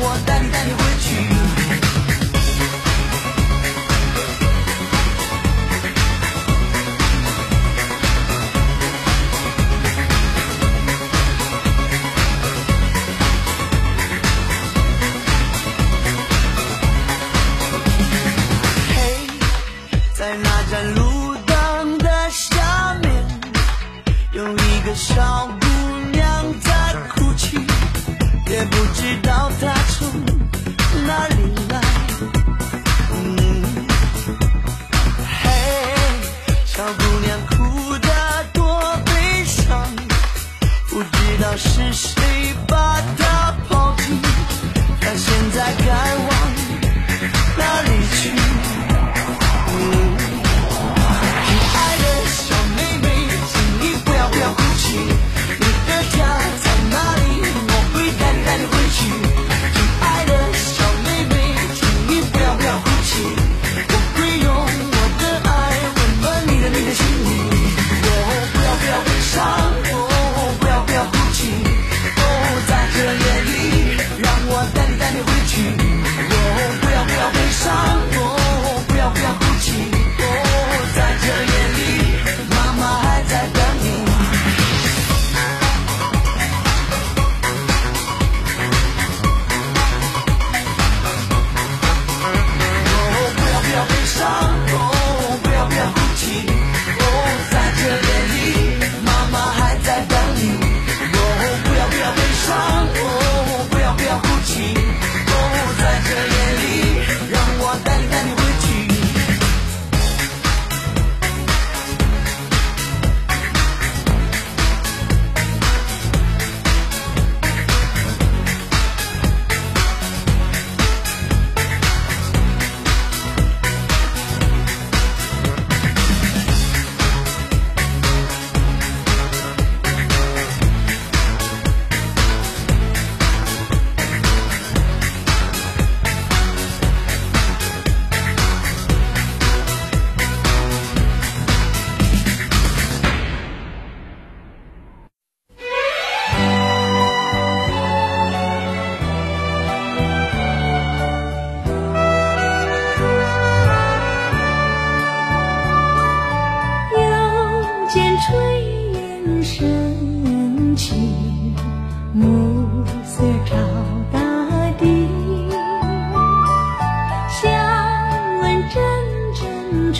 我带你带你回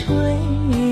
吹。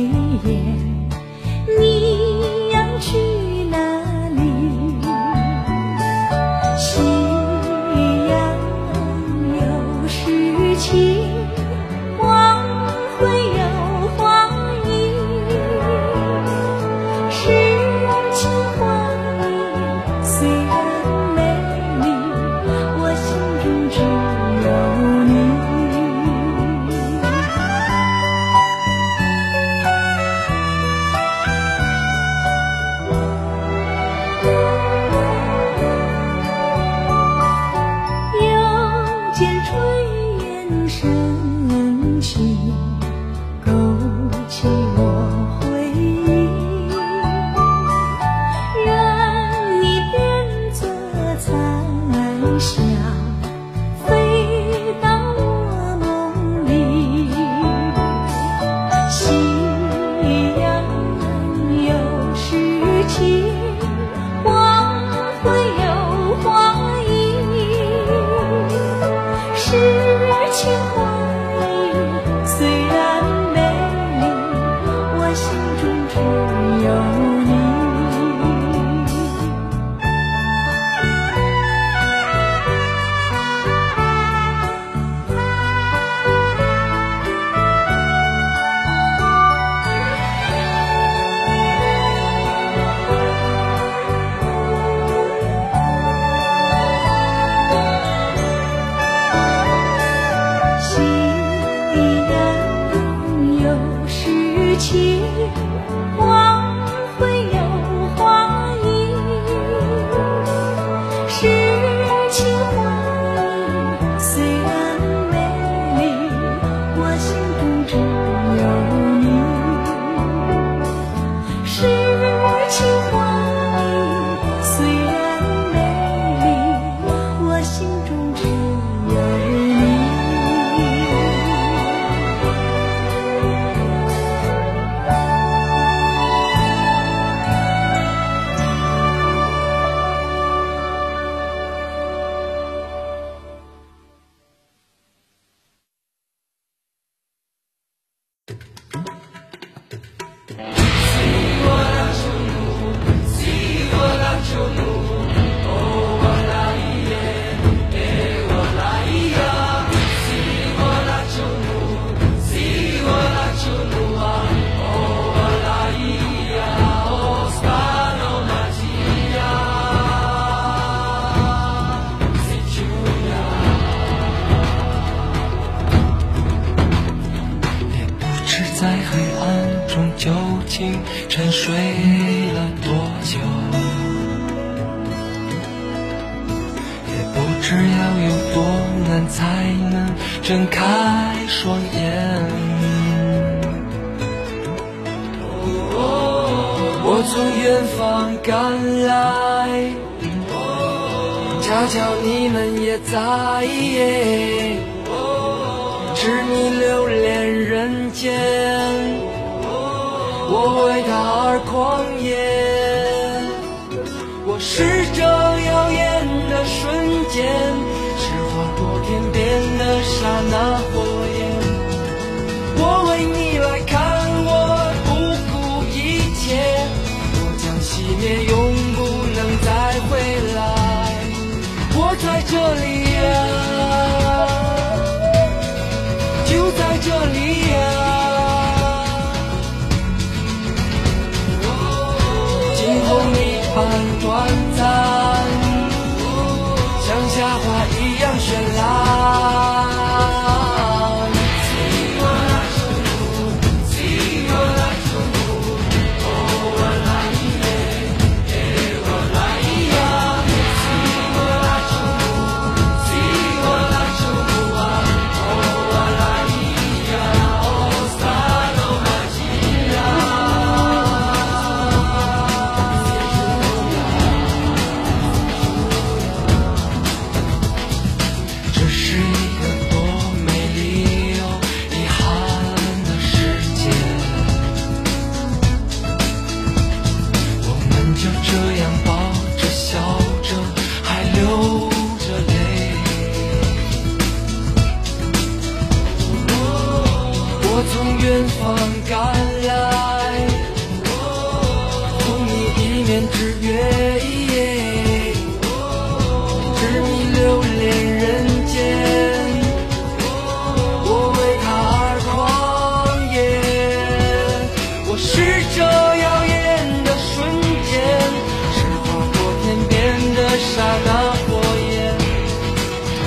情网会有花意诗情画意虽然美丽我心中只有沉睡了多久？也不知要有多难才能睁开双眼。我从远方赶来，恰巧你们也在。是你留恋人间，我为他而狂野。我是这耀眼的瞬间，是划过天边的刹那火焰。我为你来看，我不顾一切。我将熄灭，永不能再回来。我在这里呀。这里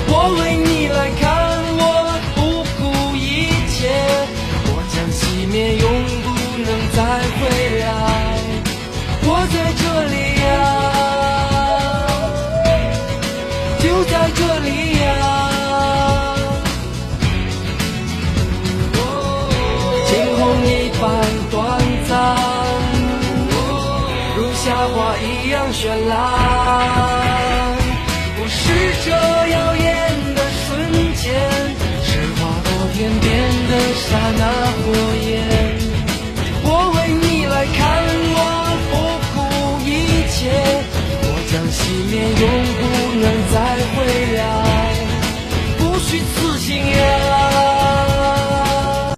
我为你来看，我不顾一切，我将熄灭，永不能再回来。我在这里呀，就在这里呀，惊鸿一般短暂，如夏花一样绚烂。